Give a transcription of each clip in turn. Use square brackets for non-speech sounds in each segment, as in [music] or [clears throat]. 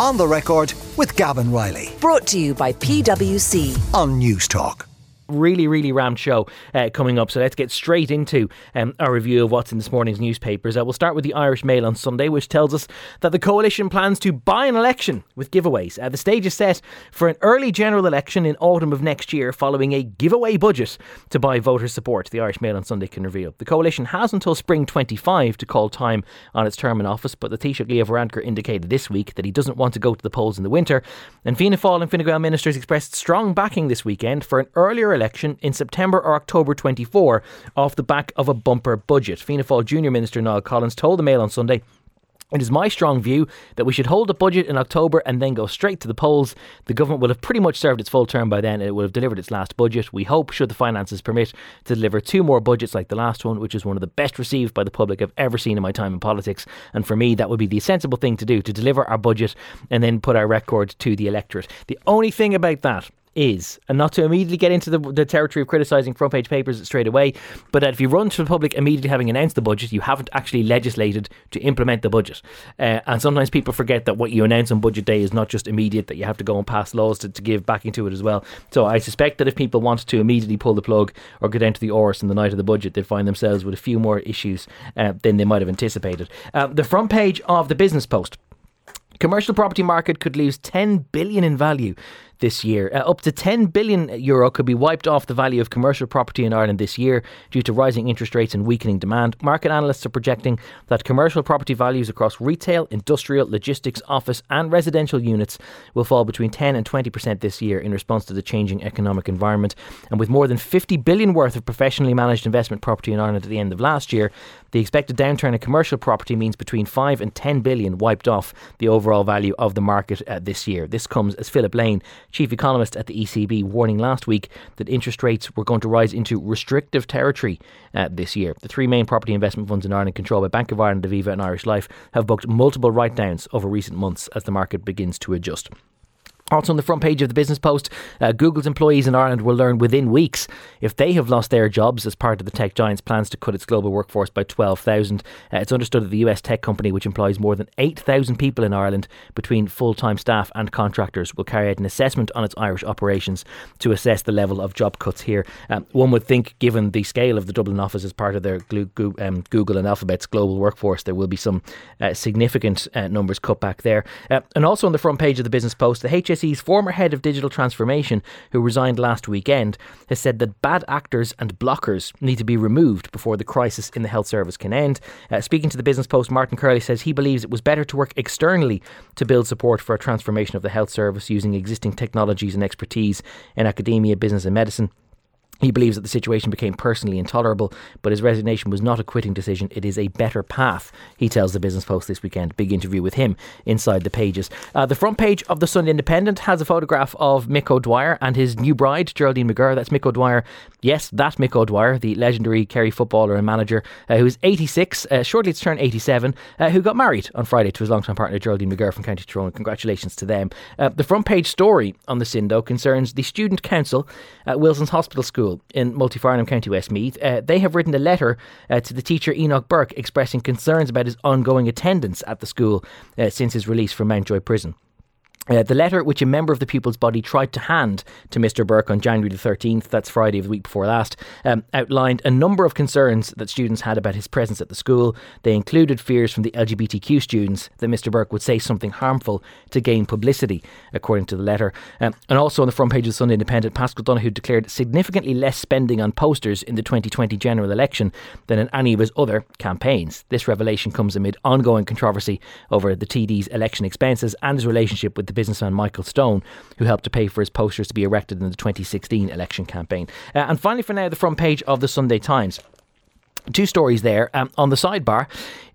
On the record with Gavan Reilly Brought to you by PwC. on News Talk. Really, really rammed show uh, coming up. So let's get straight into um, our review of what's in this morning's newspapers. Uh, we'll start with the Irish Mail on Sunday, which tells us that the coalition plans to buy an election with giveaways. Uh, the stage is set for an early general election in autumn of next year, following a giveaway budget to buy voter support. The Irish Mail on Sunday can reveal. The coalition has until spring 25 to call time on its term in office, but the Taoiseach Leo Varadkar indicated this week that he doesn't want to go to the polls in the winter. And Fianna Fáil and Fine Gael ministers expressed strong backing this weekend for an earlier election in September or October 24 off the back of a bumper budget. Fianna Fáil Junior Minister Niall Collins told the Mail on Sunday it is my strong view that we should hold the budget in October and then go straight to the polls. The government will have pretty much served its full term by then and it will have delivered its last budget. We hope, should the finances permit, to deliver two more budgets like the last one, which is one of the best received by the public I've ever seen in my time in politics. And for me, that would be the sensible thing to do to deliver our budget and then put our record to the electorate. The only thing about that is, and not to immediately get into the, the territory of criticising front page papers straight away, but that if you run to the public immediately having announced the budget, you haven't actually legislated to implement the budget. Uh, and sometimes people forget that what you announce on budget day is not just immediate, that you have to go and pass laws to, to give backing to it as well. So I suspect that if people wanted to immediately pull the plug or get down to the Áras in the night of the budget, they'd find themselves with a few more issues uh, than they might have anticipated. Uh, the front page of the Business Post. Commercial property market could lose 10 billion in value this year. Uh, up to 10 billion euro could be wiped off the value of commercial property in Ireland this year due to rising interest rates and weakening demand. Market analysts are projecting that commercial property values across retail, industrial, logistics, office, and residential units will fall between 10 and 20% this year in response to the changing economic environment. And with more than 50 billion worth of professionally managed investment property in Ireland at the end of last year, the expected downturn in commercial property means between 5 and 10 billion wiped off the overall value of the market uh, this year. This comes as Philip Lane, chief economist at the ECB, warning last week that interest rates were going to rise into restrictive territory uh, this year. The three main property investment funds in Ireland, controlled by Bank of Ireland, Aviva, and Irish Life, have booked multiple write downs over recent months as the market begins to adjust. Also, on the front page of the Business Post, uh, Google's employees in Ireland will learn within weeks if they have lost their jobs as part of the tech giant's plans to cut its global workforce by 12,000. Uh, it's understood that the US tech company, which employs more than 8,000 people in Ireland between full time staff and contractors, will carry out an assessment on its Irish operations to assess the level of job cuts here. Um, one would think, given the scale of the Dublin office as part of their um, Google and Alphabet's global workforce, there will be some uh, significant uh, numbers cut back there. Uh, and also on the front page of the Business Post, the HSE's former head of digital transformation, who resigned last weekend, has said that bad actors and blockers need to be removed before the crisis in the health service can end. Uh, speaking to the Business Post, Martin Curley says he believes it was better to work externally to build support for a transformation of the health service using existing technologies and expertise in academia, business, and medicine. He believes that the situation became personally intolerable, but his resignation was not a quitting decision. It is a better path, he tells the Business Post this weekend. Big interview with him inside the pages. Uh, the front page of the Sunday Independent has a photograph of Mick O'Dwyer and his new bride, Geraldine McGurr. That's Mick O'Dwyer. Yes, that Mick O'Dwyer, the legendary Kerry footballer and manager, uh, who is 86, uh, shortly to turn 87, uh, who got married on Friday to his longtime partner, Geraldine McGurr from County Tyrone. Congratulations to them. Uh, the front page story on the Sindo concerns the Student Council at Wilson's Hospital School in Multifarnham, County Westmeath. Uh, they have written a letter uh, to the teacher Enoch Burke expressing concerns about his ongoing attendance at the school uh, since his release from Mountjoy Prison. Uh, the letter, which a member of the People's Body tried to hand to Mr. Burke on January the 13th, that's Friday of the week before last, um, outlined a number of concerns that students had about his presence at the school. They included fears from the LGBTQ students that Mr. Burke would say something harmful to gain publicity, according to the letter. Um, and also on the front page of the Sunday Independent, Paschal Donohoe declared significantly less spending on posters in the 2020 general election than in any of his other campaigns. This revelation comes amid ongoing controversy over the TD's election expenses and his relationship with the businessman Michael Stone, who helped to pay for his posters to be erected in the 2016 election campaign. Uh, and finally, for now, the front page of the Sunday Times. Two stories there. Um, on the sidebar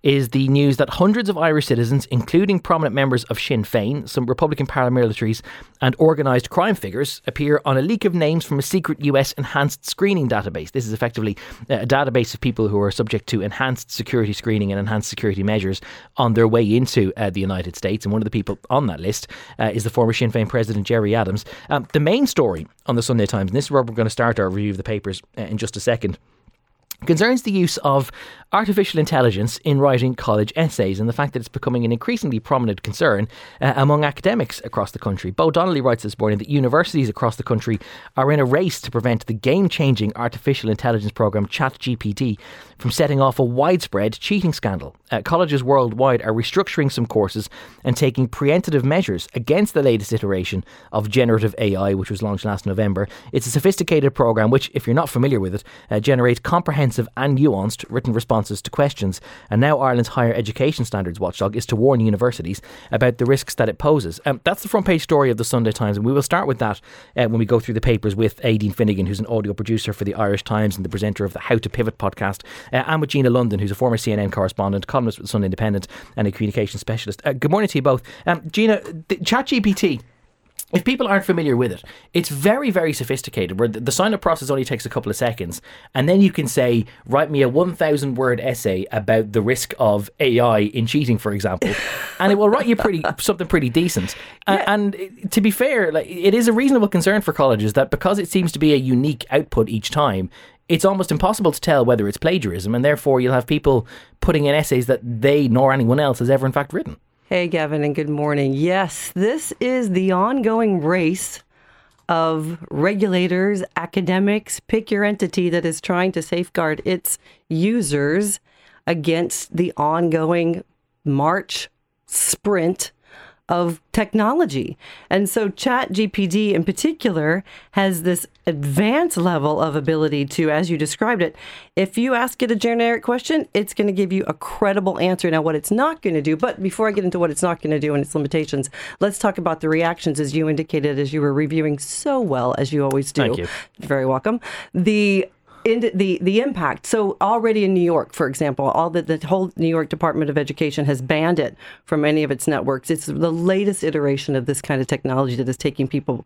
is the news that hundreds of Irish citizens, including prominent members of Sinn Féin, some Republican paramilitaries, and organised crime figures, appear on a leak of names from a secret US enhanced screening database. This is effectively a database of people who are subject to enhanced security screening and enhanced security measures on their way into uh, the United States. And one of the people on that list uh, is the former Sinn Féin president, Gerry Adams. Um, the main story on the Sunday Times, and this is where we're going to start our review of the papers uh, in just a second concerns the use of artificial intelligence in writing college essays and the fact that it's becoming an increasingly prominent concern uh, among academics across the country. Beau Donelan writes this morning that universities across the country are in a race to prevent the game changing artificial intelligence program ChatGPT from setting off a widespread cheating scandal. Uh, colleges worldwide are restructuring some courses and taking preemptive measures against the latest iteration of generative AI, which was launched last November. It's a sophisticated program which, if you're not familiar with it, uh, generates comprehensive and nuanced written responses responses to questions. And now Ireland's Higher Education Standards Watchdog is to warn universities about the risks that it poses. Um, that's the front page story of the Sunday Times, and we will start with that uh, when we go through the papers with Aideen Finnegan, who's an audio producer for the Irish Times and the presenter of the How to Pivot podcast, uh, and with Gina London, who's a former CNN correspondent, columnist with the Sunday Independent, and a communication specialist. Uh, good morning to you both. Um, Gina, ChatGPT if people aren't familiar with it, it's very, very sophisticated. Where the sign up process only takes a couple of seconds, and then you can say, "Write me a one thousand word essay about the risk of AI in cheating," for example, [laughs] and it will write you pretty something pretty decent. Yeah. And, and to be fair, like it is a reasonable concern for colleges that because it seems to be a unique output each time, it's almost impossible to tell whether it's plagiarism, and therefore you'll have people putting in essays that they nor anyone else has ever in fact written. Hey, Gavan, and good morning. Yes, this is the ongoing race of regulators, academics, pick your entity that is trying to safeguard its users against the ongoing march sprint of technology. And so Chat GPT in particular has this advanced level of ability to, as you described it, if you ask it a generic question, it's going to give you a credible answer. Now, what it's not going to do, but before I get into what it's not going to do and its limitations, let's talk about the reactions as you indicated as you were reviewing so well, as you always do. Thank you. Very welcome. The in the the impact. So already in New York, for example, all the the whole New York Department of Education has banned it from any of its networks. It's the latest iteration of this kind of technology that is taking people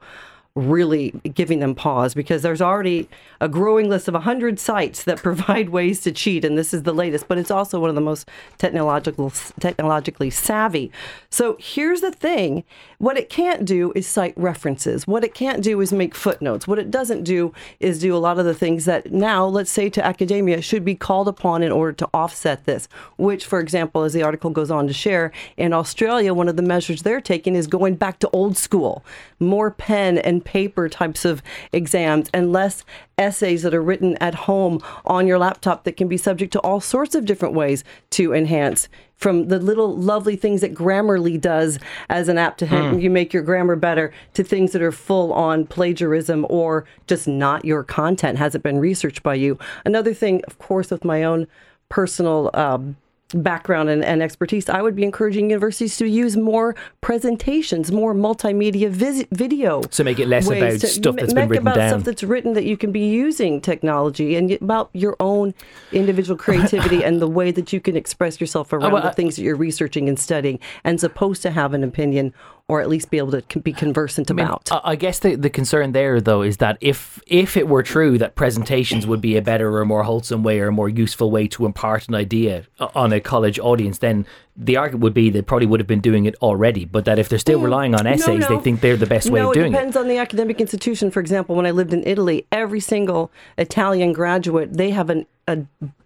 really giving them pause because there's already a growing list of 100 sites that [laughs] provide ways to cheat and this is the latest but it's also one of the most technological technologically savvy. So here's the thing. What it can't do is cite references. What it can't do is make footnotes. What it doesn't do is do a lot of the things that now let's say to academia should be called upon in order to offset this which for example as the article goes on to share in Australia one of the measures they're taking is going back to old school. More pen and paper types of exams and less essays that are written at home on your laptop that can be subject to all sorts of different ways to enhance from the little lovely things that Grammarly does as an app to help mm. you make your grammar better to things that are full on plagiarism or just not your content, hasn't been researched by you. Another thing, of course, with my own personal um, background and, and, expertise, I would be encouraging universities to use more presentations, more multimedia vis- video. So make it less about stuff that's been written about down. stuff that's written that you can be using technology and about your own individual [laughs] creativity and the way that you can express yourself around oh, well, the things that you're researching and studying and supposed to have an opinion or at least be able to be conversant I mean, about. I guess the, the concern there, though, is that if if it were true that presentations would be a better or more wholesome way or a more useful way to impart an idea on a college audience, then the argument would be they probably would have been doing it already, but that if they're still mm, relying on essays, no, no. they think they're the best way no, of doing it. depends it depends on the academic institution. For example, when I lived in Italy, every single Italian graduate, they have an, a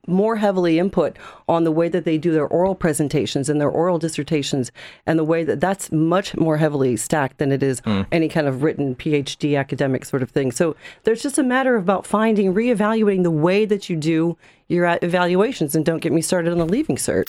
more heavily input on the way that they do their oral presentations and their oral dissertations and the way that that's much more heavily stacked than it is mm. any kind of written PhD academic sort of thing. So there's just a matter of about finding, reevaluating the way that you do your evaluations and don't get me started on the leaving cert.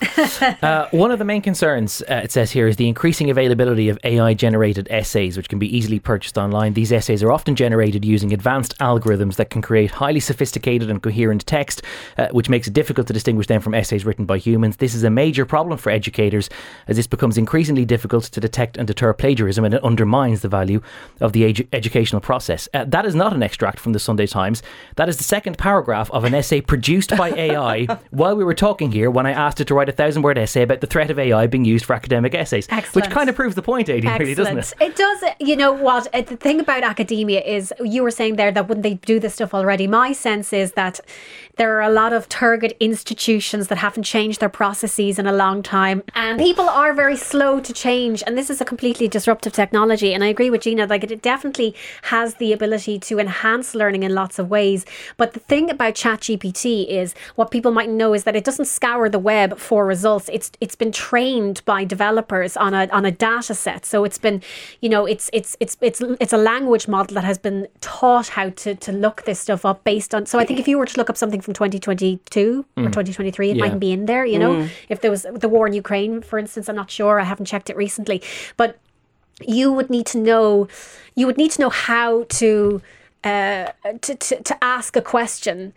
[laughs] uh, one of the main concerns, uh, it says here, is the increasing availability of AI generated essays, which can be easily purchased online. These essays are often generated using advanced algorithms that can create highly sophisticated and coherent text, uh, which makes it difficult to distinguish them from essays written by humans. This is a major problem for educators as this becomes increasingly difficult to detect and deter plagiarism and it undermines the value of the edu- educational process. Uh, that is not an extract from the Sunday Times. That is the second paragraph of an essay produced by AI while we were talking here when I asked it to write a thousand word essay about the threat of AI being used for academic essays. Excellent. Which kind of proves the point, Aideen, really, doesn't it? It does. You know what? The thing about academia is you were saying there that when they do this stuff already, my sense is that there are a lot of target institutions that haven't changed their processes in a long time. And people are very slow to change. And this is a completely disruptive technology. And I agree with Gina, like it definitely has the ability to enhance learning in lots of ways. But the thing about ChatGPT is is what people might know is that it doesn't scour the web for results. It's it's been trained by developers on a on a data set. So it's been, you know, it's it's it's it's it's a language model that has been taught how to to look this stuff up based on. So I think if you were to look up something from 2022 or 2023, it Yeah. mightn't be in there. You know, if there was the war in Ukraine, for instance, I'm not sure. I haven't checked it recently, but you would need to know you would need to know how to uh, to, to, to ask a question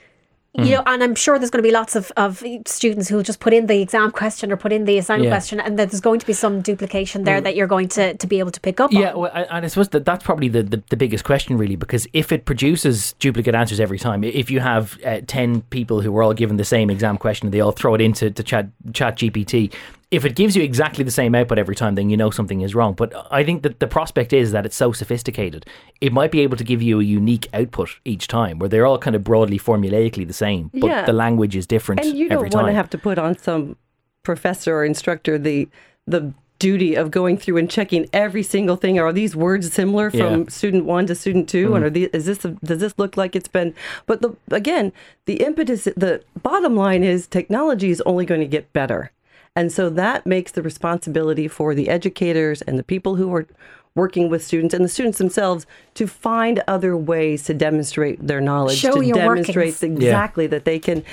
you know and i'm sure there's going to be lots of, of students who'll just put in the exam question or put in the assignment Yeah. question and that there's going to be some duplication there that you're going to, to be able to pick up Yeah, on. well, and I suppose that that's probably the, the, the biggest question, really, because if it produces duplicate answers every time, if you have uh, 10 people who are all given the same exam question, they all throw it into to chat, chat GPT, if it gives you exactly the same output every time, then you know something is wrong. But I think that the prospect is that it's so sophisticated, it might be able to give you a unique output each time, where they're all kind of broadly formulaically the same, but Yeah. the language is different and you don't want to have to put on some professor or instructor the the duty of going through and checking every single thing. Are these words similar from Yeah. Mm-hmm. student one to student 2 And are these, is this does this look like it's been? But the again, the impetus, the bottom line is technology is only going to get better, and so that makes the responsibility for the educators and the people who are working with students and the students themselves to find other ways to demonstrate their knowledge Show to your demonstrate workings. Yeah. exactly that they can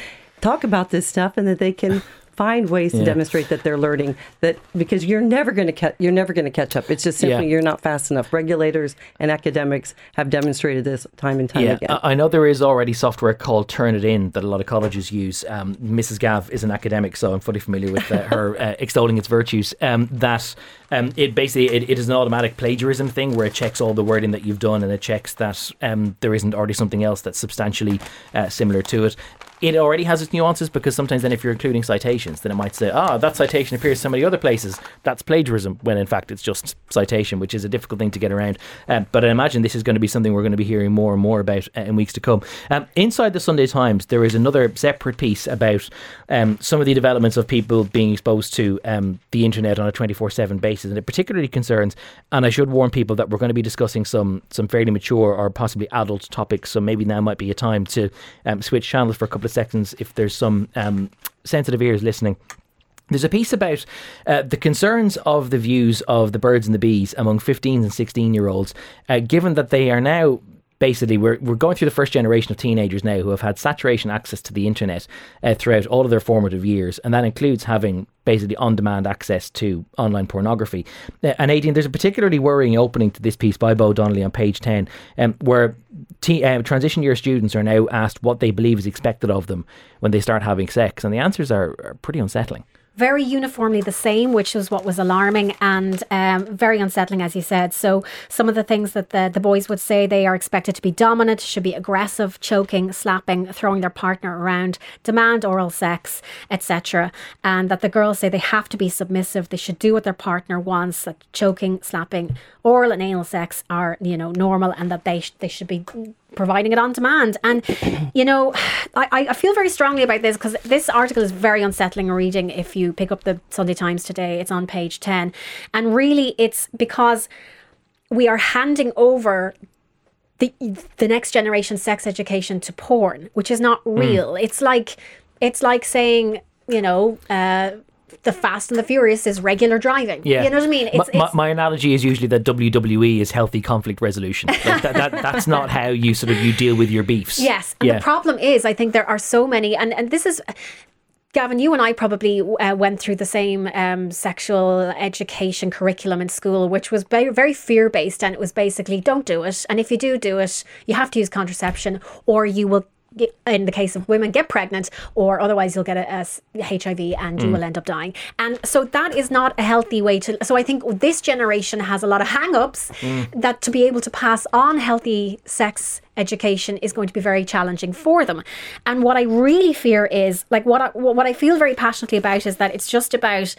talk about this stuff and that they can find ways to Yeah. demonstrate that they're learning that because you're never going to catch you're never going to catch up it's just simply Yeah. you're not fast enough regulators and academics have demonstrated this time and time Yeah, again I know there is already software called Turnitin that a lot of colleges use. Um, Mrs. Gav is an academic, so I'm fully familiar with uh, her [laughs] uh, extolling its virtues. Um, that um, it basically it, it is an automatic plagiarism thing where it checks all the wording that you've done and it checks that um, there isn't already something else that's substantially uh, similar to it. It already has its nuances because sometimes then if you're including citations, then it might say, "Ah, that citation appears so many other places. That's plagiarism," when in fact it's just citation, which is a difficult thing to get around. Um, but I imagine this is going to be something we're going to be hearing more and more about uh, in weeks to come. Um, inside the Sunday Times, there is another separate piece about um, some of the developments of people being exposed to um, the internet on a 24/7 basis, and it particularly concerns. And I should warn people that we're going to be discussing some some fairly mature or possibly adult topics. So maybe now might be a time to um, switch channels for a couple of seconds if there's some um, sensitive ears listening. There's a piece about uh, the concerns of the views of the birds and the bees among 15 and 16 year olds, uh, given that they are now basically we're, we're going through the first generation of teenagers now who have had saturation access to the internet uh, throughout all of their formative years, and that includes having basically on demand access to online pornography. Uh, and 18, there's a particularly worrying opening to this piece by Beau Donelan on page 10, um, where uh, transition year students are now asked what they believe is expected of them when they start having sex, and the answers are, are pretty unsettling. Very uniformly the same, which was what was alarming and um, very unsettling, as you said. So, some of the things that the, the boys would say they are expected to be dominant, should be aggressive, choking, slapping, throwing their partner around, demand oral sex, etc. And that the girls say they have to be submissive, they should do what their partner wants, that choking, slapping, oral and anal sex are, you know, normal and that they, sh- they should be providing it on demand. And, you know, I, I feel very strongly about this because this article is very unsettling reading if you pick up the Sunday Times today. It's on page 10. And really, it's because we are handing over the the next generation sex education to porn, which is not real. It's like it's like saying, you know, uh, the Fast and the Furious is regular driving. Yeah, You know what I mean? My, It's, my, it's, my analogy is usually that WWE is healthy conflict resolution. Like that, that, [laughs] that's not how you sort of you deal with your beefs. Yes, and yeah. the problem is, I think there are so many, and and this is. Gavan, you and I probably uh, went through the same um, sexual education curriculum in school, which was very, very fear based, and it was basically don't do it, and if you do do it, you have to use contraception, or you will. Get- In the case of women, get pregnant, or otherwise you'll get a HIV and you mm. will end up dying. And so that is not a healthy way to. So I think this generation has a lot of hang-ups mm. that to be able to pass on healthy sex education is going to be very challenging for them. And what I really fear is like what I, what I feel very passionately about is that it's just about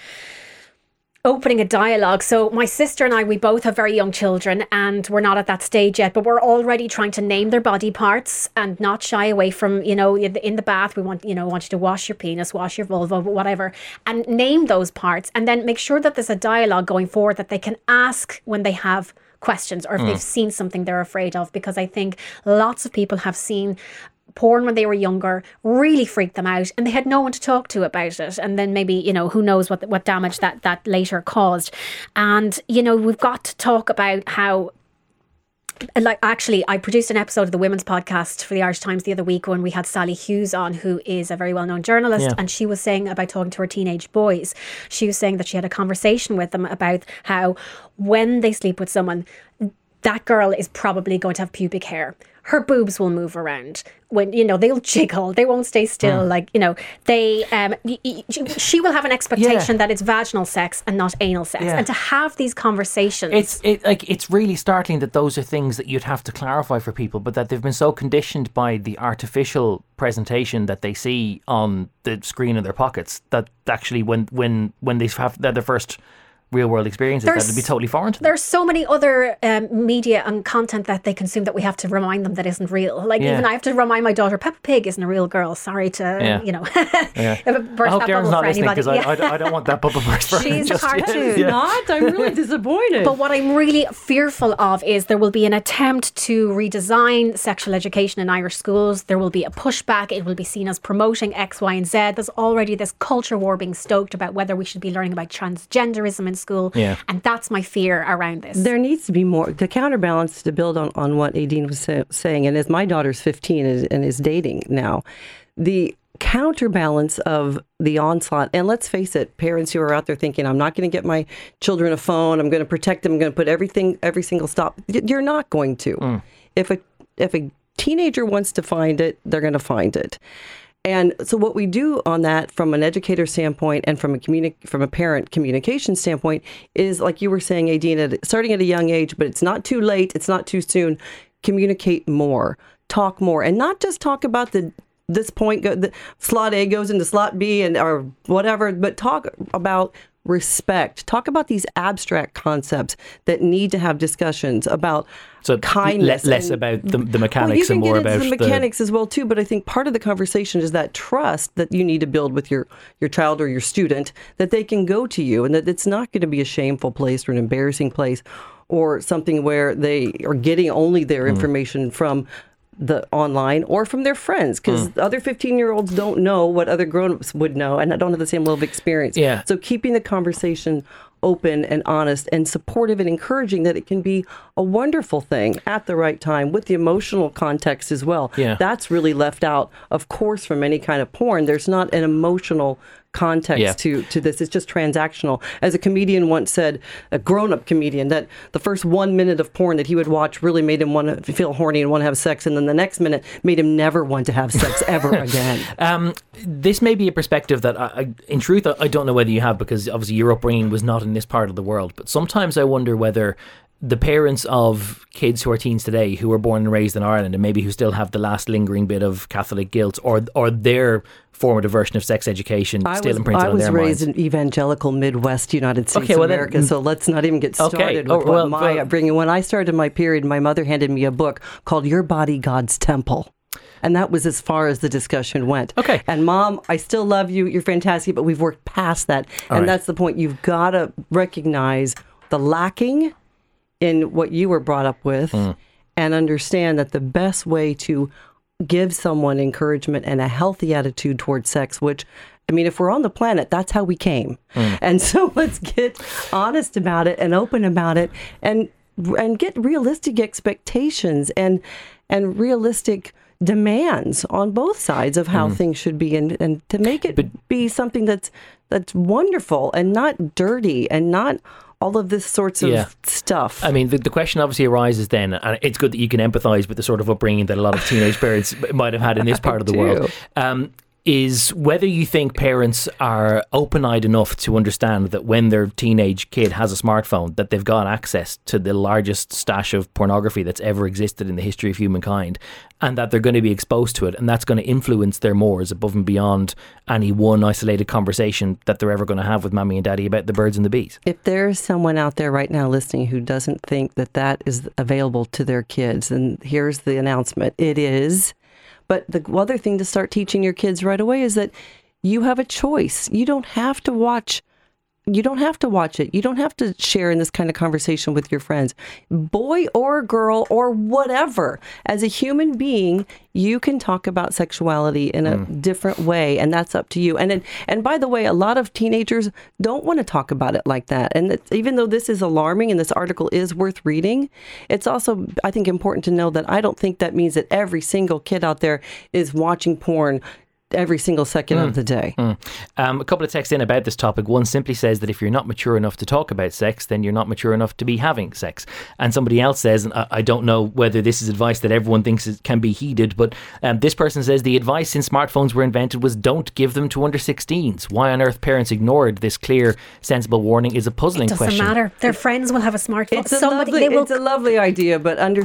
opening a dialogue. So my sister and I, we both have very young children, and we're not at that stage yet. But we're already trying to name their body parts and not shy away from you know in the- bath. We want you know want you to wash your penis, wash your vulva, whatever, and name those parts, and then make sure that there's a dialogue going forward that they can ask when they have questions or if hmm. they've seen something they're afraid of because I think lots of people have seen porn when they were younger really freaked them out and they had no one to talk to about it. And then maybe you know who knows what what damage that that later caused. And you know we've got to talk about how like actually I produced an episode of the women's podcast for the Irish Times the other week when we had Sally Hughes on who is a very well-known journalist Yeah. and she was saying about talking to her teenage boys she was saying that she had a conversation with them about how when they sleep with someone that girl is probably going to have pubic hair her boobs will move around. When you know they'll jiggle. They won't stay still. Hmm. like you know they um y- y- she will have an expectation that it's vaginal sex and not anal sex. Yeah. and to have these conversations It's it like it's really startling that those are things that you'd have to clarify for people, but that they've been so conditioned by the artificial presentation that they see on the screen in their pockets that actually when when when they have their first real world experiences, There's- that'd be totally foreign to them. there's so many other um, media and content that they consume that we have to remind them that isn't real. Like Yeah. even I have to remind my daughter, Peppa Pig isn't a real girl. Sorry to Yeah. you know, [laughs] Yeah. burst I hope that Darren's not listening anybody. because I, Yeah. I, don't- I don't want that bubble burst for her [laughs] She's a [laughs] just yet. cartoon. Yeah. Not. I'm really disappointed. But what I'm really fearful of is there will be an attempt to redesign sexual education in Irish schools. There will be a pushback. It will be seen as promoting X, Y, and Z. There's already this culture war being stoked about whether we should be learning about transgenderism in school. Yeah. And that's my fear around this. There needs to be more to counterbalance to build on, on what Aideen was sa- saying. And as my daughter's 15 and, and is dating now, the counterbalance of the onslaught, and let's face it, parents who are out there thinking, I'm not going to get my children a phone, I'm going to protect them, I'm going to put everything, every single stop. You're not going to. Mm. If a if a teenager wants to find it, they're going to find it. And so, what we do on that, from an educator standpoint and from a communi- from a parent communication standpoint, is like you were saying, Adina, starting at a young age, but it's not too late, it's not too soon. Communicate more, talk more, and not just talk about the this point. Go, the slot A goes into slot B, and or whatever, but talk about respect. Talk about these abstract concepts that need to have discussions about So le- kindness. less and- about the, the well, mechanics you can and more get into about the mechanics as well too. But I think part of the conversation is that trust that you need to build with your your child or your student that they can go to you, and that it's not going to be a shameful place or an embarrassing place, or something where they are getting only their Hmm. information from the online or from their friends because Hmm. other 15 year olds don't know what other grown-ups would know and don't have the same level of experience Yeah. so keeping the conversation open and honest and supportive and encouraging that it can be a wonderful thing at the right time with the emotional context as well. Yeah. That's really left out, of course, from any kind of porn. There's not an emotional context Yeah. to, to this. It's just transactional. As a comedian once said, a grown up comedian, that the first one minute of porn that he would watch really made him want to feel horny and want to have sex. And then the next minute made him never want to have sex ever [laughs] again. Um, this may be a perspective that, I, I, in truth, I, I don't know whether you have because obviously your upbringing was not in this part of the world. But sometimes I wonder whether the parents of kids who are teens today, who were born and raised in Ireland, and maybe who still have the last lingering bit of Catholic guilt, or or their formative version of sex education I still was, imprinted I on was raised minds. in evangelical Midwest United States Okay, of well then- America, so let's not even get Okay, started oh, well, what my well- upbringing. When I started my period, my mother handed me a book called "Your Body, God's Temple." And that was as far as the discussion went. Okay. And mom, I still love you. You're fantastic, but we've worked past that. and right. that's the point. You've got to recognize the lacking in what you were brought up with Hmm. and understand that the best way to give someone encouragement and a healthy attitude towards sex, which I mean, if we're on the planet, that's how we came. [laughs] And so let's get honest about it and open about it and and get realistic expectations and and realistic demands on both sides of how things should be and, and to make it be something that's that's wonderful and not dirty and not all of this sorts of Yeah. stuff. I mean, the, the question obviously arises then, and it's good that you can empathise with the sort of upbringing that a lot of teenage [laughs] parents might have had in this part of the [laughs] world. Um, is whether you think parents are open-eyed enough to understand that when their teenage kid has a smartphone, that they've got access to the largest stash of pornography that's ever existed in the history of humankind, and that they're going to be exposed to it, and that's going to influence their mores above and beyond any one isolated conversation that they're ever going to have with mommy and daddy about the birds and the bees. If there's someone out there right now listening who doesn't think that that is available to their kids, and here's the announcement it is. But the other thing to start teaching your kids right away is that you have a choice. You don't have to watch you don't have to watch it. You don't have to share in this kind of conversation with your friends, boy or girl or whatever. As a human being, you can talk about sexuality in a mm. different way, and that's up to you. And and by the way, a lot of teenagers don't want to talk about it like that. And even though this is alarming and this article is worth reading, it's also I think important to know that I don't think that means that every single kid out there is watching porn every single second of the day. Um, a couple of texts in about this topic. One simply says that if you're not mature enough to talk about sex, then you're not mature enough to be having sex. And somebody else says, and I, I don't know whether this is advice that everyone thinks is, can be heeded, but um, this person says the advice since smartphones were invented was don't give them to under 16s. Why on earth parents ignored this clear, sensible warning is a puzzling Doesn't question. matter. Their friends will have a smartphone. It's a, Somebody lovely, they will. it's a lovely [laughs] idea, but under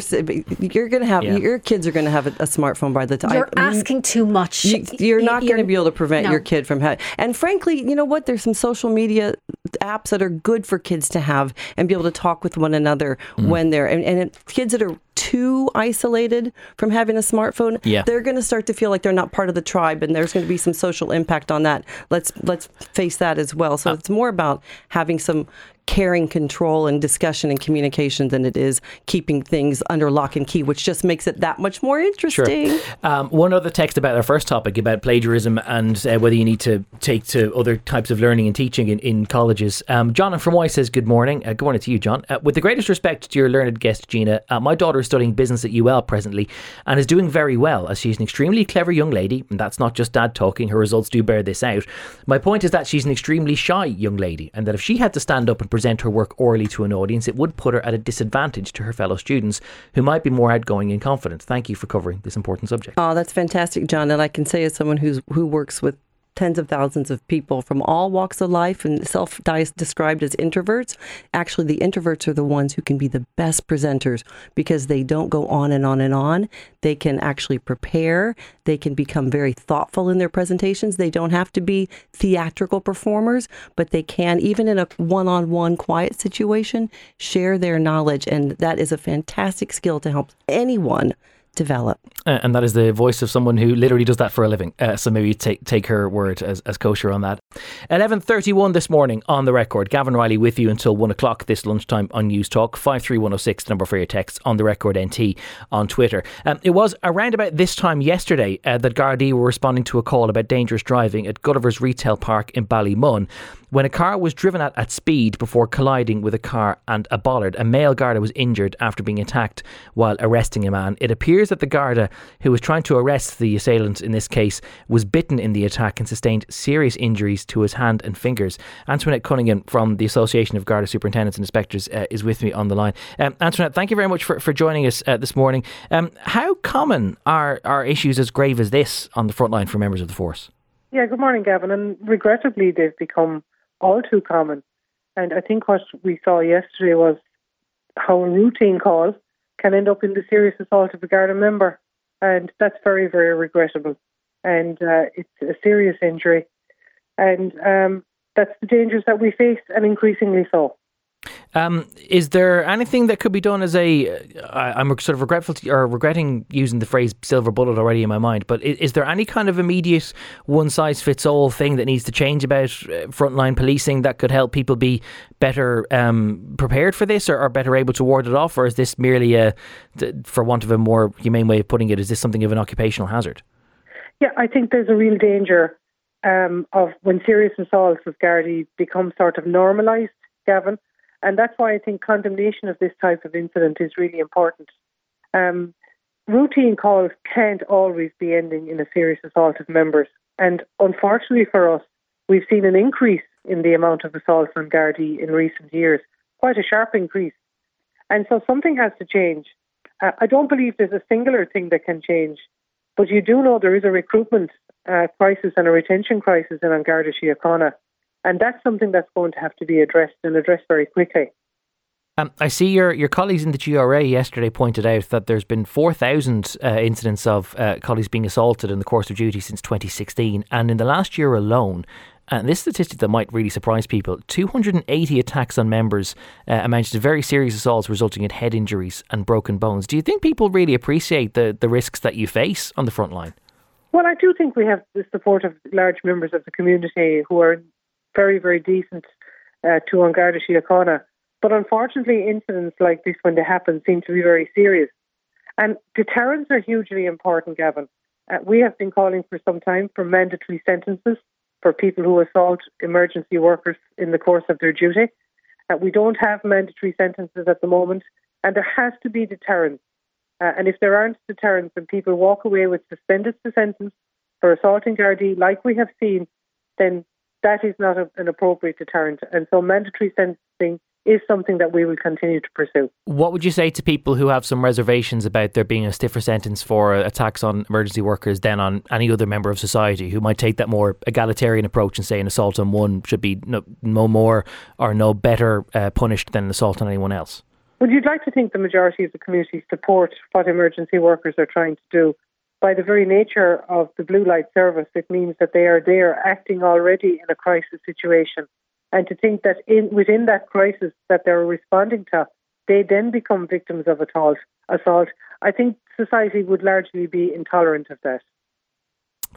you're going to have Yeah. your kids are going to have a, a smartphone by the time you're asking too much. You, you're not going to be able to prevent no. your kid from having. And frankly, you know what? There's some social media apps that are good for kids to have and be able to talk with one another Mm-hmm. when they're and, and kids that are too isolated from having a smartphone, Yeah. they're going to start to feel like they're not part of the tribe, and there's going to be some social impact on that. Let's let's face that as well. Uh. So it's more about having some caring control and discussion and communication than it is keeping things under lock and key, which just makes it that much more interesting. Um, one other text about our first topic about plagiarism and uh, whether you need to take to other types of learning and teaching in, in colleges. Um, John and from Y says, Good morning. Uh, good morning to you, John. Uh, with the greatest respect to your learned guest, Gina, uh, my daughter is studying business at UL presently and is doing very well as she's an extremely clever young lady. And that's not just dad talking, her results do bear this out. My point is that she's an extremely shy young lady and that if she had to stand up and present her work orally to an audience, it would put her at a disadvantage to her fellow students who might be more outgoing and confident. Thank you for covering this important subject. Oh, that's fantastic, John. And I can say, as someone who's who works with tens of thousands of people from all walks of life and self described as introverts, actually, the introverts are the ones who can be the best presenters because they don't go on and on and on. They can actually prepare. They can become very thoughtful in their presentations. They don't have to be theatrical performers, but they can, even in a one on one quiet situation, share their knowledge. And that is a fantastic skill to help anyone develop. Uh, and that is the voice of someone who literally does that for a living. Uh, so maybe take take her word as, as kosher on that. Eleven thirty one this morning on the record. Gavan Reilly with you until one o'clock this lunchtime on News Talk. Five three one zero six number for your text on the record NT on Twitter. Um, it was around about this time yesterday uh, that Gardaí were responding to a call about dangerous driving at Gulliver's Retail Park in Ballymun when a car was driven at at speed before colliding with a car and a bollard. A male Garda was injured after being attacked while arresting a man. It appears that the Garda, who was trying to arrest the assailant in this case, was bitten in the attack and sustained serious injuries to his hand and fingers. Antoinette Cunningham from the Association of Garda Superintendents and Inspectors uh, is with me on the line. Um, Antoinette, thank you very much for, for joining us uh, this morning. Um, how common are, are issues as grave as this on the front line for members of the force? Yeah, good morning, Gavan. And regrettably, they've become all too common. And I think what we saw yesterday was how a routine call can end up in the serious assault of a Garda member. And that's very, very regrettable. And uh, it's a serious injury. And um, that's the dangers that we face, and increasingly so. Um, is there anything that could be done as a? I'm sort of regretful to, or regretting using the phrase "silver bullet" already in my mind. But is, is there any kind of immediate one size fits all thing that needs to change about uh, frontline policing that could help people be better um, prepared for this, or, or better able to ward it off, or is this merely a, for want of a more humane way of putting it, is this something of an occupational hazard? Yeah, I think there's a real danger um, of when serious assaults with Gardaí become sort of normalised, Gavan. And that's why I think condemnation of this type of incident is really important. Um, routine calls can't always be ending in a serious assault of members. And unfortunately for us, we've seen an increase in the amount of assaults on Gardaí in recent years, quite a sharp increase. And so something has to change. Uh, I don't believe there's a singular thing that can change, but you do know there is a recruitment uh, crisis and a retention crisis in An Garda Síochána. And that's something that's going to have to be addressed and addressed very quickly. Um, I see your, your colleagues in the GRA yesterday pointed out that there's been 4,000 uh, incidents of uh, colleagues being assaulted in the course of duty since 2016. And in the last year alone, and this statistic that might really surprise people 280 attacks on members uh, amounted to very serious assaults resulting in head injuries and broken bones. Do you think people really appreciate the, the risks that you face on the front line? Well, I do think we have the support of large members of the community who are very, very decent uh, to An Garda Síochána. But unfortunately, incidents like this, when they happen, seem to be very serious. And deterrents are hugely important, Gavan. Uh, we have been calling for some time for mandatory sentences for people who assault emergency workers in the course of their duty. Uh, we don't have mandatory sentences at the moment, and there has to be deterrence. Uh, and if there aren't deterrents and people walk away with suspended sentences for assaulting Gardaí, like we have seen, then that is not a, an appropriate deterrent. And so mandatory sentencing is something that we will continue to pursue. What would you say to people who have some reservations about there being a stiffer sentence for attacks on emergency workers than on any other member of society who might take that more egalitarian approach and say an assault on one should be no, no more or no better uh, punished than an assault on anyone else? Well, you'd like to think the majority of the community support what emergency workers are trying to do. By the very nature of the blue light service, it means that they are there acting already in a crisis situation and to think that in, within that crisis that they're responding to, they then become victims of assault. Assault. I think society would largely be intolerant of that.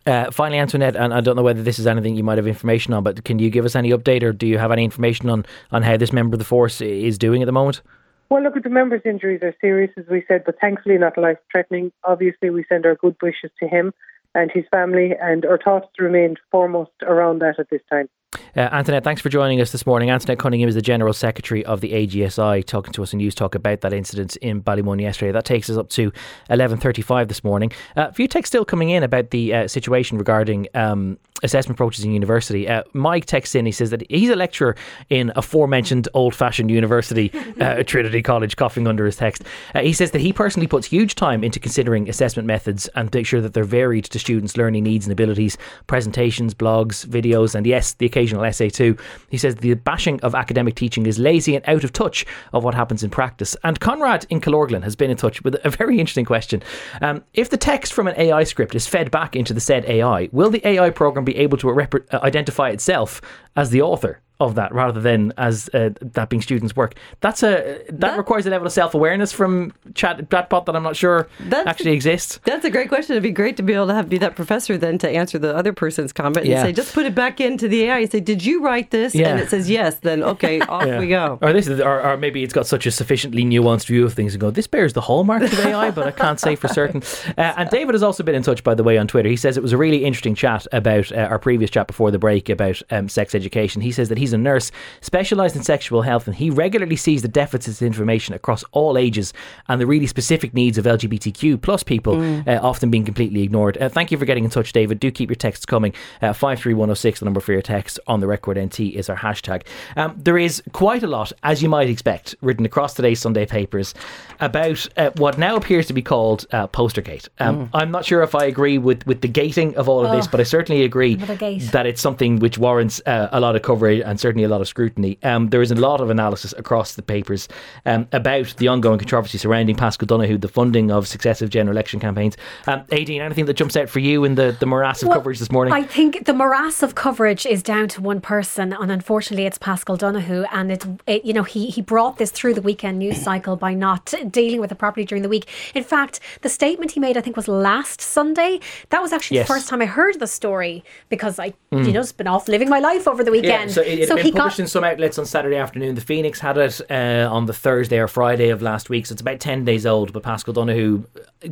Uh, finally, Antoinette, and I don't know whether this is anything you might have information on, but can you give us any update, or do you have any information on on how this member of the force is doing at the moment? Well, look, the member's injuries are serious, as we said, but thankfully not life threatening. Obviously, we send our good wishes to him and his family, and our thoughts remain foremost around that at this time. Uh, Antoinette, thanks for joining us this morning. Antoinette Cunningham is the General Secretary of the AGSI, talking to us in News Talk about that incident in Ballymun yesterday. That takes us up to 11.35 this morning. Uh, a few texts still coming in about the uh, situation regarding um, assessment approaches in university. Uh, Mike texts in, he says that he's a lecturer in aforementioned old-fashioned university, uh, [laughs] Trinity College, coughing under his text. Uh, he says that he personally puts huge time into considering assessment methods and make sure that they're varied to students' learning needs and abilities, presentations, blogs, videos, and yes, the occasional essay too. He says the bashing of academic teaching is lazy and out of touch of what happens in practice. And Conrad in Killorglin has been in touch with a very interesting question. Um, if the text from an AI script is fed back into the said AI, will the AI program be able to rep- identify itself as the author? Of that rather than as uh, that being students' work. That's a that, that requires a level of self awareness from chat chatbot that I'm not sure actually a, exists. That's a great question. It'd be great to be able to have be that professor then to answer the other person's comment yeah. and say just put it back into the AI. and say, did you write this? Yeah. And it says yes. Then [laughs] okay, off yeah. we go. Or this, is, or, or, maybe it's got such a sufficiently nuanced view of things and go, this bears the hallmarks of AI, but I can't say for certain. [laughs] Uh, and David has also been in touch, by the way, on Twitter. He says it was a really interesting chat about uh, our previous chat before the break about um, sex education. He says that he's a nurse specialised in sexual health, and he regularly sees the deficits in information across all ages and the really specific needs of LGBTQ plus people mm. uh, often being completely ignored. Uh, thank you for getting in touch, David. Do keep your texts coming. Uh, 53106, the number for your text on the record NT is our hashtag. Um, there is quite a lot, as you might expect, written across today's Sunday papers about uh, what now appears to be called uh, Postergate. Um, mm. I'm not sure if I agree with, with the gating of all of oh, this, but I certainly agree that it's something which warrants uh, a lot of coverage and certainly a lot of scrutiny. Um, there is a lot of analysis across the papers um, about the ongoing controversy surrounding Paschal Donohoe, the funding of successive general election campaigns. Um, Aideen, anything that jumps out for you in the, the morass of well, coverage this morning? I think the morass of coverage is down to one person, and unfortunately, it's Paschal Donohoe. And it, it you know, he he brought this through the weekend news cycle by not dealing with the property during the week. In fact, the statement he made, I think, was last Sunday. That was actually yes. the first time I heard the story because I, mm. you know, has been off living my life over the weekend. Yeah, so it, so he got in some outlets on Saturday afternoon. The Phoenix had it uh, on the Thursday or Friday of last week, so it's about 10 days old. But Paschal Donohoe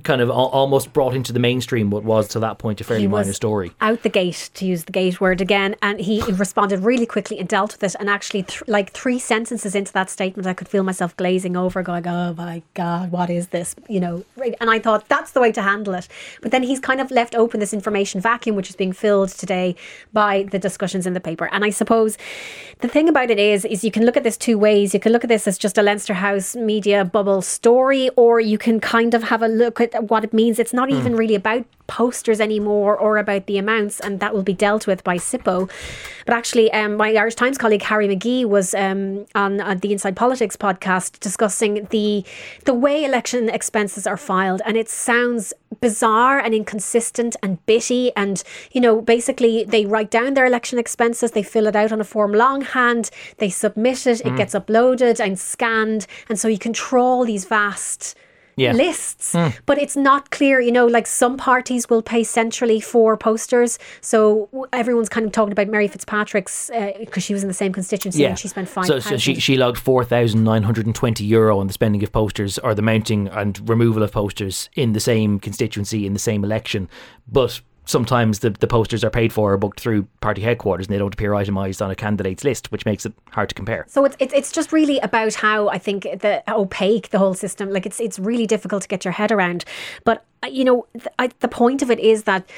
kind of al- almost brought into the mainstream what was to that point a fairly minor story. Out the gate, to use the gate word again, and he responded really quickly and dealt with it. And actually, th- like three sentences into that statement, I could feel myself glazing over, going, "Oh my God, what is this?" You know, and I thought that's the way to handle it. But then he's kind of left open this information vacuum, which is being filled today by the discussions in the paper. And I suppose the thing about it is, is you can look at this two ways. You can look at this as just a Leinster House media bubble story, or you can kind of have a look at what it means. It's not mm. even really about posters anymore or about the amounts, and that will be dealt with by SIPO. But actually, um, my Irish Times colleague Harry McGee was um, on, on, the Inside Politics podcast discussing the the way election expenses are filed, and it sounds bizarre and inconsistent and bitty. And you know, basically, they write down their election expenses, they fill it out on a form longhand, they submit it, mm. it gets uploaded and scanned, and so you control these vast Yeah. lists, but it's not clear. You know, like some parties will pay centrally for posters, so everyone's kind of talking about Mary Fitzpatrick's because she was in the same constituency and she spent five. So, so she, she logged 4,920 euro on the spending of posters or the mounting and removal of posters in the same constituency in the same election. But sometimes the, the posters are paid for or booked through party headquarters and they don't appear itemised on a candidate's list, which makes it hard to compare. So it's, it's it's just really about how I think the opaque the whole system. Like it's it's really difficult to get your head around. But uh, you know, th- I, the point of it is that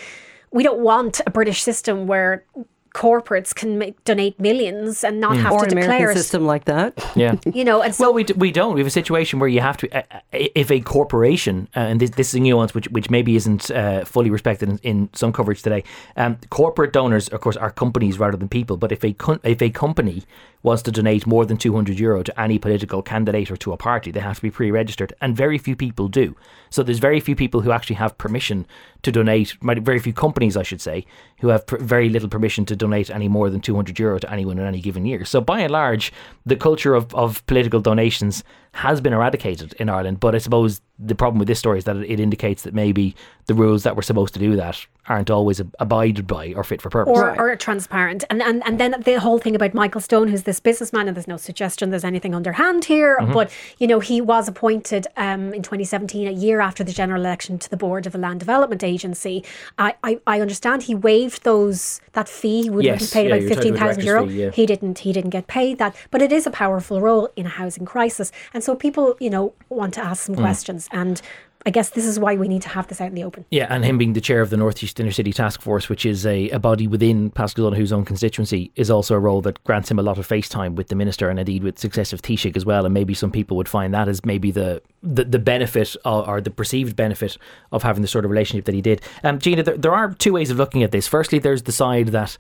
we don't want a British system where corporates can make, donate millions and not have or to an declare American it. system like that. Yeah. [laughs] You know, and so Well, we, d- we don't. We have a situation where you have to, uh, uh, if a corporation, uh, and this, this is a nuance which, which maybe isn't uh, fully respected in, in some coverage today. Um, corporate donors, of course, are companies rather than people. But if a con- if a company wants to donate more than 200 euro to any political candidate or to a party, they have to be pre-registered, and very few people do. So there's very few people who actually have permission to donate. Very few companies, I should say, who have pr- very little permission to donate any more than 200 euro to anyone in any given year. So by and large, the culture of, of political donations has been eradicated in Ireland. But I suppose the problem with this story is that it indicates that maybe the rules that were supposed to do that aren't always abided by or fit for purpose. or, or transparent. And, and and then the whole thing about Michael Stone, who's this businessman, and there's no suggestion there's anything underhand here, Mm-hmm. but you know he was appointed um, in 2017, a year after the general election, to the board of a land development agency. I I, I understand he waived those that fee. He would have Yes, been paid yeah, about you're entitled to a 15,000 euro. fee, yeah. He didn't he didn't get paid that, but it is a powerful role in a housing crisis, and so people you know want to ask Mm. some questions and. I guess this is why we need to have this out in the open. Yeah, and him being the chair of the North East Inner City Task Force, which is a, a body within Paschal Donohoe's own constituency, is also a role that grants him a lot of face time with the minister and indeed with successive Taoiseach as well. And maybe some people would find that as maybe the the, the benefit or, or the perceived benefit of having the sort of relationship that he did. Um, Gina, there, there are two ways of looking at this. Firstly, there's the side that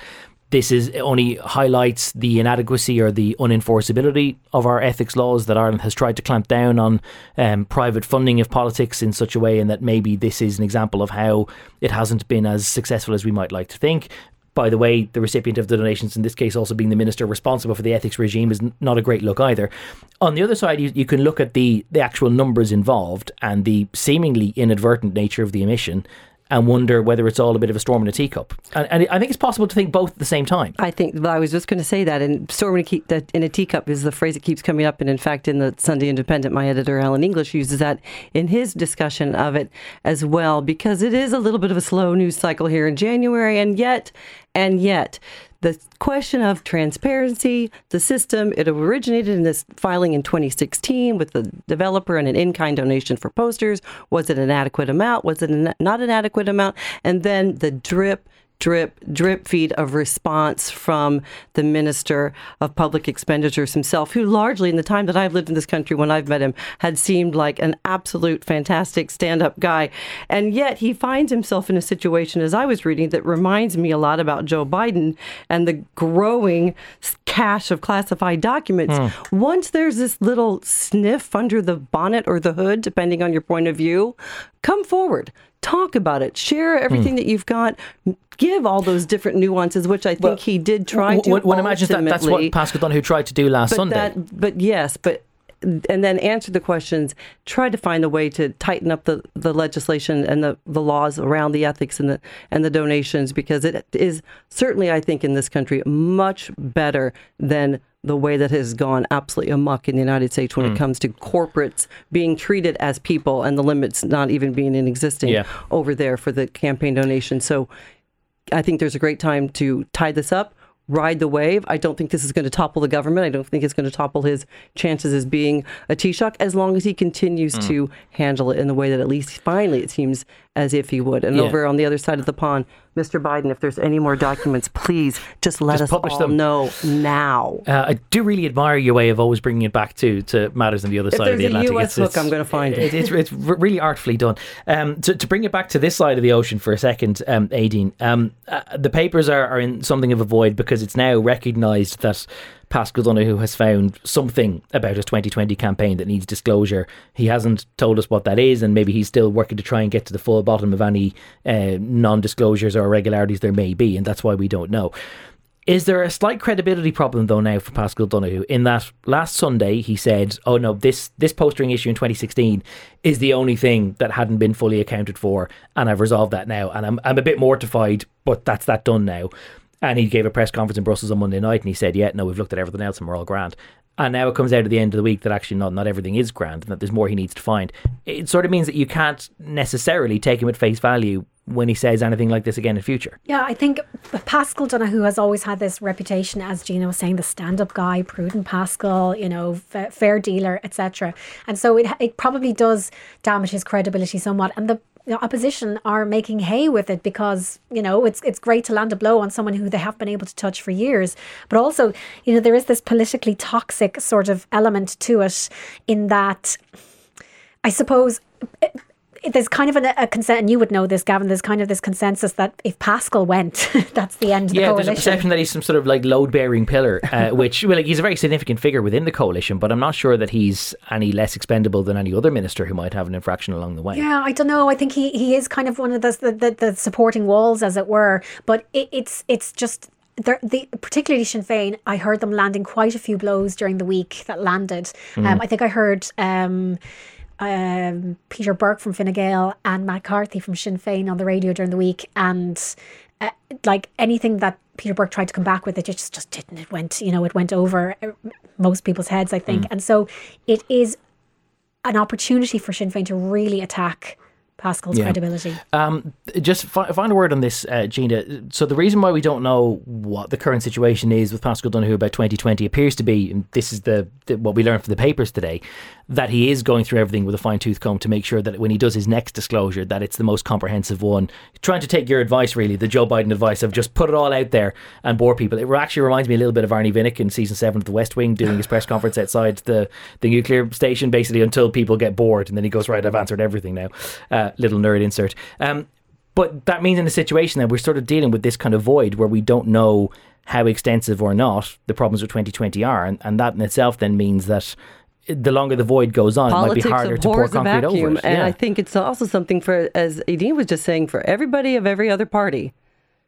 this is only highlights the inadequacy or the unenforceability of our ethics laws that Ireland has tried to clamp down on um, private funding of politics in such a way, and that maybe this is an example of how it hasn't been as successful as we might like to think. By the way, the recipient of the donations, in this case also being the minister responsible for the ethics regime, is not a great look either. On the other side, you, you can look at the, the actual numbers involved and the seemingly inadvertent nature of the omission and wonder whether it's all a bit of a storm in a teacup. And, and I think it's possible to think both at the same time. I think well, I was just going to say that, and storm in a, teacup is the phrase that keeps coming up. And in fact, in the Sunday Independent, my editor Alan English uses that in his discussion of it as well, because it is a little bit of a slow news cycle here in January, and yet, and yet. The question of transparency, the system, it originated in this filing in 2016 with the developer and an in kind donation for posters. Was it an adequate amount? Was it an, not an adequate amount? And then the drip, drip, drip feed of response from the Minister of Public Expenditures himself, who largely, in the time that I've lived in this country when I've met him, had seemed like an absolute fantastic stand up guy. And yet he finds himself in a situation, as I was reading, that reminds me a lot about Joe Biden and the growing cache of classified documents. Hmm. Once there's this little sniff under the bonnet or the hood, depending on your point of view, come forward. Talk about it. Share everything hmm. that you've got. Give all those different nuances, which I think he did try to. One, one imagines that that's what Paschal Donohoe tried to do last But Sunday. that, but yes, but and then answer the questions. Try to find a way to tighten up the, the legislation and the, the laws around the ethics and the and the donations because it is certainly, I think, in this country much better than the way that has gone absolutely amok in the United States when it hmm. comes to corporates being treated as people and the limits not even being in existing Yeah. over there for the campaign donation. So I think there's a great time to tie this up, ride the wave. I don't think this is going to topple the government. I don't think it's going to topple his chances as being a Taoiseach as long as he continues hmm. to handle it in the way that at least finally it seems as if he would. And Yeah. over on the other side of the pond, Mr. Biden, if there's any more documents, please just let Just us publish all them. know now. Uh, I do really admire your way of always bringing it back to, to matters on the other If side of the Atlantic. US hook, I'm gonna find it. It's, it's really artfully done. Um, to, to bring it back to this side of the ocean for a second, um, Aideen, um, uh, the papers are, are in something of a void because it's now recognised that Paschal Donohoe has found something about his 2020 campaign that needs disclosure. He hasn't told us what that is, and maybe he's still working to try and get to the full bottom of any uh, non disclosures or irregularities there may be, and that's why we don't know Is there a slight credibility problem though now for Paschal Donohoe in that last Sunday he said, "Oh no, this this postering issue in 2016 is the only thing that hadn't been fully accounted for, and I've resolved that now, and I'm I'm a bit mortified, but that's that done now." And he gave a press conference in Brussels on Monday night, and he said, "Yeah, no, we've looked at everything else, and we're all grand." And now it comes out at the end of the week that actually not not everything is grand, and that there's more he needs to find. It sort of means that you can't necessarily take him at face value when he says anything like this again in future. Yeah, I think Paschal Donohoe has always had this reputation, as Gina was saying, the stand-up guy, prudent Paschal, you know, fair dealer, etc. And so it it probably does damage his credibility somewhat. And the the opposition are making hay with it because you know it's it's great to land a blow on someone who they have been able to touch for years, but also you know there is this politically toxic sort of element to it in that I suppose there's kind of a, a consent, and you would know this, Gavan. There's kind of this consensus that if Paschal went, [laughs] that's the end of yeah, the there's a perception that he's some sort of like load-bearing pillar, uh, [laughs] which well, like, he's a very significant figure within the coalition, but I'm not sure that he's any less expendable than any other minister who might have an infraction along the way. Yeah, I don't know. I think he, he is kind of one of the the, the, the supporting walls, as it were. But it, it's it's just the particularly Sinn Féin. I heard them landing quite a few blows during the week that landed. Um, I think I heard. Um, um, Peter Burke from Fine Gael and Matt Carthy from Sinn Féin on the radio during the week, and uh, like anything that Peter Burke tried to come back with, it just just didn't. It went, you know, it went over uh, most people's heads, I think, and so it is an opportunity for Sinn Féin to really attack Paschal's Yeah. credibility. Um, just fi- final word on this, uh, Gina. So the reason why we don't know what the current situation is with Paschal Donohoe about 2020 appears to be, and this is the, the what we learned from the papers today, that he is going through everything with a fine tooth comb to make sure that when he does his next disclosure, that it's the most comprehensive one. Trying to take your advice, really, the Joe Biden advice of just put it all out there and bore people. It actually reminds me a little bit of Arnie Vinnick in season seven of The West Wing doing his press conference outside the the nuclear station, basically until people get bored, and then he goes, "Right, I've answered everything now." Uh, little nerd insert. Um, but that means in a situation that we're sort of dealing with this kind of void where we don't know how extensive or not the problems with 2020 are, and, and that in itself then means that the longer the void goes on, Politics it might be harder to pour concrete over vacuum, it. and Yeah. I think it's also something for, as Aideen was just saying, for everybody of every other party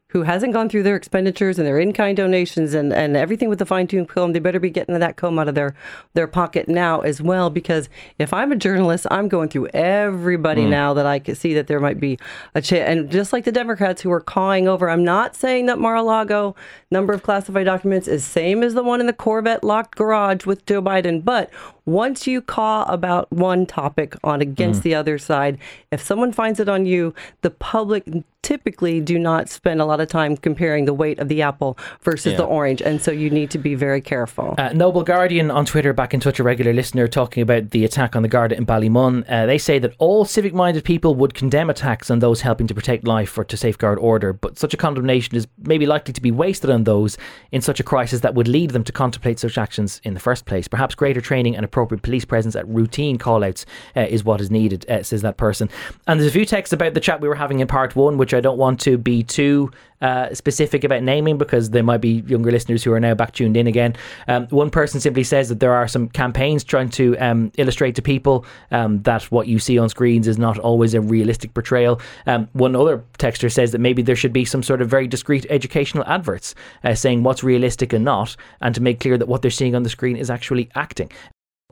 who hasn't gone through their expenditures and their in-kind donations and, and everything with the fine-tune comb, they better be getting that comb out of their, their pocket now as well. Because if I'm a journalist, I'm going through everybody Hmm. now that I can see that there might be a chance. And just like the Democrats who are cawing over, I'm not saying that Mar-a-Lago number of classified documents is same as the one in the Corvette locked garage with Joe Biden, but once you caw about one topic on against Hmm. the other side, if someone finds it on you, the public typically do not spend a lot of time comparing the weight of the apple versus Yeah. the orange, and so you need to be very careful. Uh, Noble Guardian on Twitter back in touch a regular listener talking about the attack on the Garda in Ballymun. Uh, they say that all civic minded people would condemn attacks on those helping to protect life or to safeguard order, but such a condemnation is maybe likely to be wasted on those in such a crisis that would lead them to contemplate such actions in the first place. Perhaps greater training and appropriate police presence at routine callouts uh, is what is needed, uh, says that person. And there's a few texts about the chat we were having in part one, which I don't want to be too uh, specific about naming because there might be younger listeners who are now back tuned in again. Um, one person simply says that there are some campaigns trying to um, illustrate to people um, that what you see on screens is not always a realistic portrayal. Um, one other texter says that maybe there should be some sort of very discreet educational adverts uh, saying what's realistic and not, and to make clear that what they're seeing on the screen is actually acting.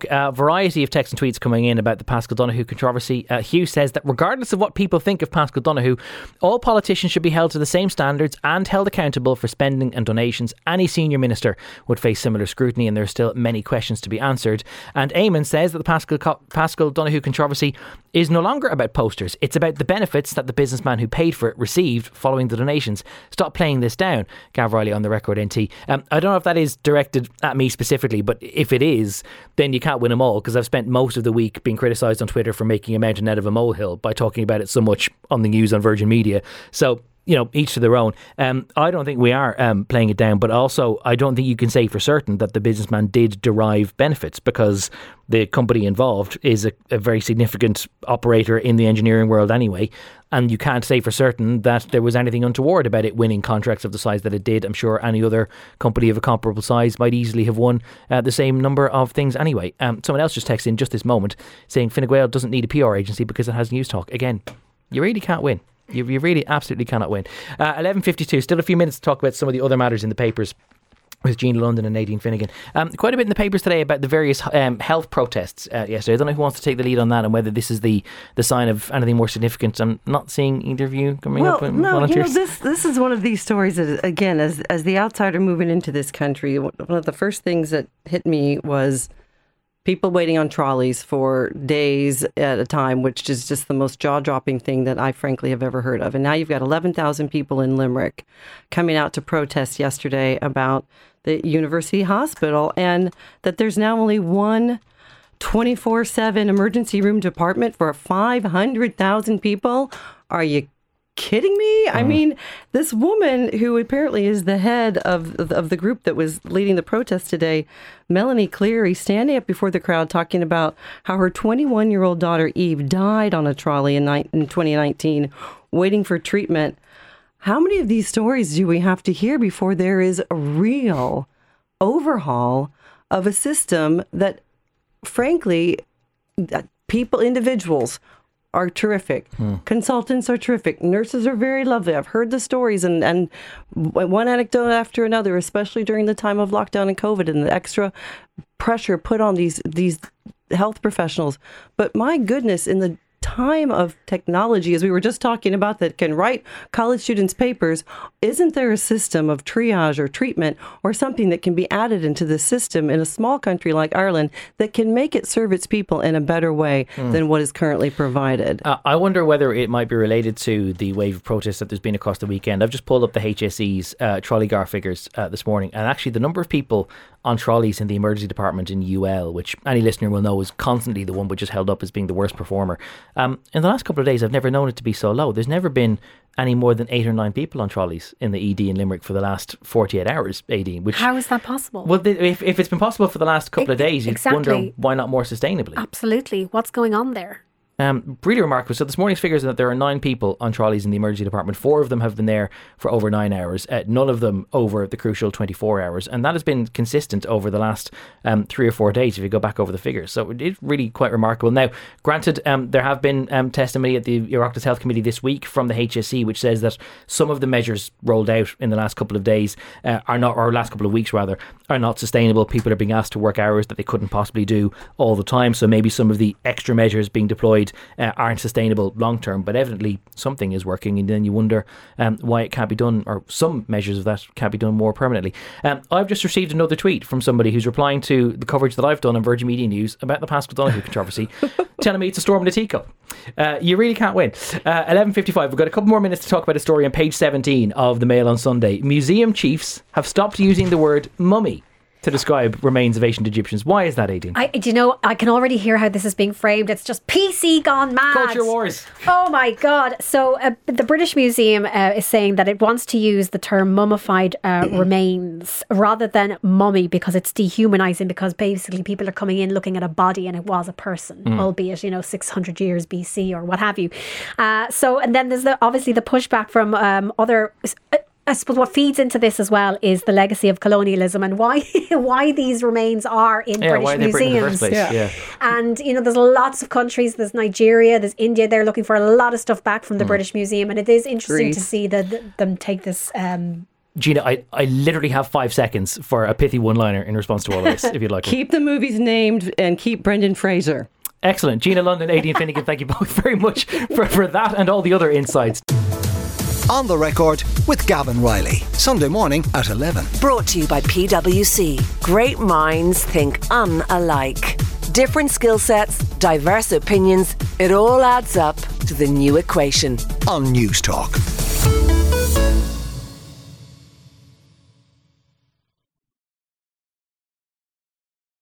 A variety of texts and tweets coming in about the Paschal Donohoe controversy. Uh, Hugh says that regardless of what people think of Paschal Donohoe, all politicians should be held to the same standards and held accountable for spending and donations. Any senior minister would face similar scrutiny, and there are still many questions to be answered. And Eamon says that the Paschal, Paschal Donohoe controversy is no longer about posters. It's about the benefits that the businessman who paid for it received following the donations. Stop playing this down, Gav Reilly on the record NT. Um, I don't know if that is directed at me specifically, but if it is, then you can't win them all because I've spent most of the week being criticised on Twitter for making a mountain out of a molehill by talking about it so much on the news on Virgin Media. So you know, each to their own. Um, I don't think we are um, playing it down, but also I don't think you can say for certain that the businessman did derive benefits because the company involved is a, a very significant operator in the engineering world anyway. And you can't say for certain that there was anything untoward about it winning contracts of the size that it did. I'm sure any other company of a comparable size might easily have won uh, the same number of things anyway. Um, someone else just texted in just this moment saying Fine doesn't need a PR agency because it has Newstalk. Again, you really can't win. You, you really absolutely cannot win. Uh, 11.52, still a few minutes to talk about some of the other matters in the papers with Gina London and Aideen Finnegan. Um, quite a bit in the papers today about the various um, health protests uh, yesterday. I don't know who wants to take the lead on that and whether this is the, the sign of anything more significant. I'm not seeing either of you coming well, up with no, volunteers. you know this this is one of these stories that again, as as the outsider moving into this country, one of the first things that hit me was people waiting on trolleys for days at a time, which is just the most jaw dropping thing that I frankly have ever heard of. And now you've got 11,000 people in Limerick coming out to protest yesterday about the university hospital and that there's now only one 24 7 emergency room department for 500,000 people. Are you kidding me? I uh-huh. mean, this woman who apparently is the head of of the group that was leading the protest today, Melanie Cleary, standing up before the crowd talking about how her 21 year old daughter Eve died on a trolley in, ni- in 2019, waiting for treatment. How many of these stories do we have to hear before there is a real overhaul of a system that, frankly, people, individuals are terrific. Hmm. Consultants are terrific. Nurses are very lovely. I've heard the stories and, and one anecdote after another, especially during the time of lockdown and COVID and the extra pressure put on these these health professionals. But my goodness, in the time of technology, as we were just talking about, that can write college students' papers, isn't there a system of triage or treatment or something that can be added into the system in a small country like Ireland that can make it serve its people in a better way than what is currently provided? Uh, I wonder whether it might be related to the wave of protests that there's been across the weekend. I've just pulled up the HSE's uh, TrolleyGAR figures uh, this morning, and actually the number of people on trolleys in the emergency department in UL, which any listener will know is constantly the one which is held up as being the worst performer. Um, in the last couple of days, I've never known it to be so low. There's never been any more than eight or nine people on trolleys in the ED in Limerick for the last 48 hours, AD. Which How is that possible? well, if, if it's been possible for the last couple of E- days, you'd wonder why not more sustainably. Absolutely. What's going on there? Um, really remarkable. So this morning's figures are that there are nine people on trolleys in the emergency department. Four of them have been there for over nine hours. Uh, none of them over the crucial 24 hours, and that has been consistent over the last um, three or four days. If you go back over the figures, so it is really quite remarkable. Now, granted, um, there have been um, testimony at the Oireachtas Health Committee this week from the HSE, which says that some of the measures rolled out in the last couple of days uh, are not, or last couple of weeks rather, are not sustainable. People are being asked to work hours that they couldn't possibly do all the time. So maybe some of the extra measures being deployed uh, aren't sustainable long term. But evidently something is working, and then you wonder um, why it can't be done, or some measures of that can't be done more permanently. Um, I've just received another tweet from somebody who's replying to the coverage that I've done on Virgin Media News about the Paschal Donohoe controversy, [laughs] telling me it's a storm in a teacup. Uh, you really can't win. Uh, 11.55, we've got a couple more minutes to talk about a story on page 17 of the Mail on Sunday. Museum chiefs have stopped using the word mummy to describe remains of ancient Egyptians. Why is that, Aideen? I, do you know, I can already hear how this is being framed. It's just PC gone mad. Culture wars. Oh my God. So, uh, the British Museum uh, is saying that it wants to use the term mummified uh, [clears throat] remains rather than mummy because it's dehumanizing, because basically people are coming in looking at a body and it was a person, albeit, you know, 600 years BC or what have you. Uh, so, and then there's the, obviously the pushback from um, other. I suppose what feeds into this as well is the legacy of colonialism and why [laughs] why these remains are in Yeah, British why are they Britain in the museums. first place? Yeah. And you know, there's lots of countries. There's Nigeria. There's India. They're looking for a lot of stuff back from the British Museum, and it is interesting to Greece. see that them take this. Um, Gina, I, I literally have five seconds for a pithy one liner in response to all of this, if you'd like. [laughs] one. Keep the movies named and keep Brendan Fraser. Excellent. Gina London, Aideen Finnegan, thank you both very much for, for that and all the other insights. On the record with Gavan Reilly. Sunday morning at 11. Brought to you by PwC. Great minds think unalike. Different skill sets, diverse opinions. It all adds up to the new equation. On Newstalk.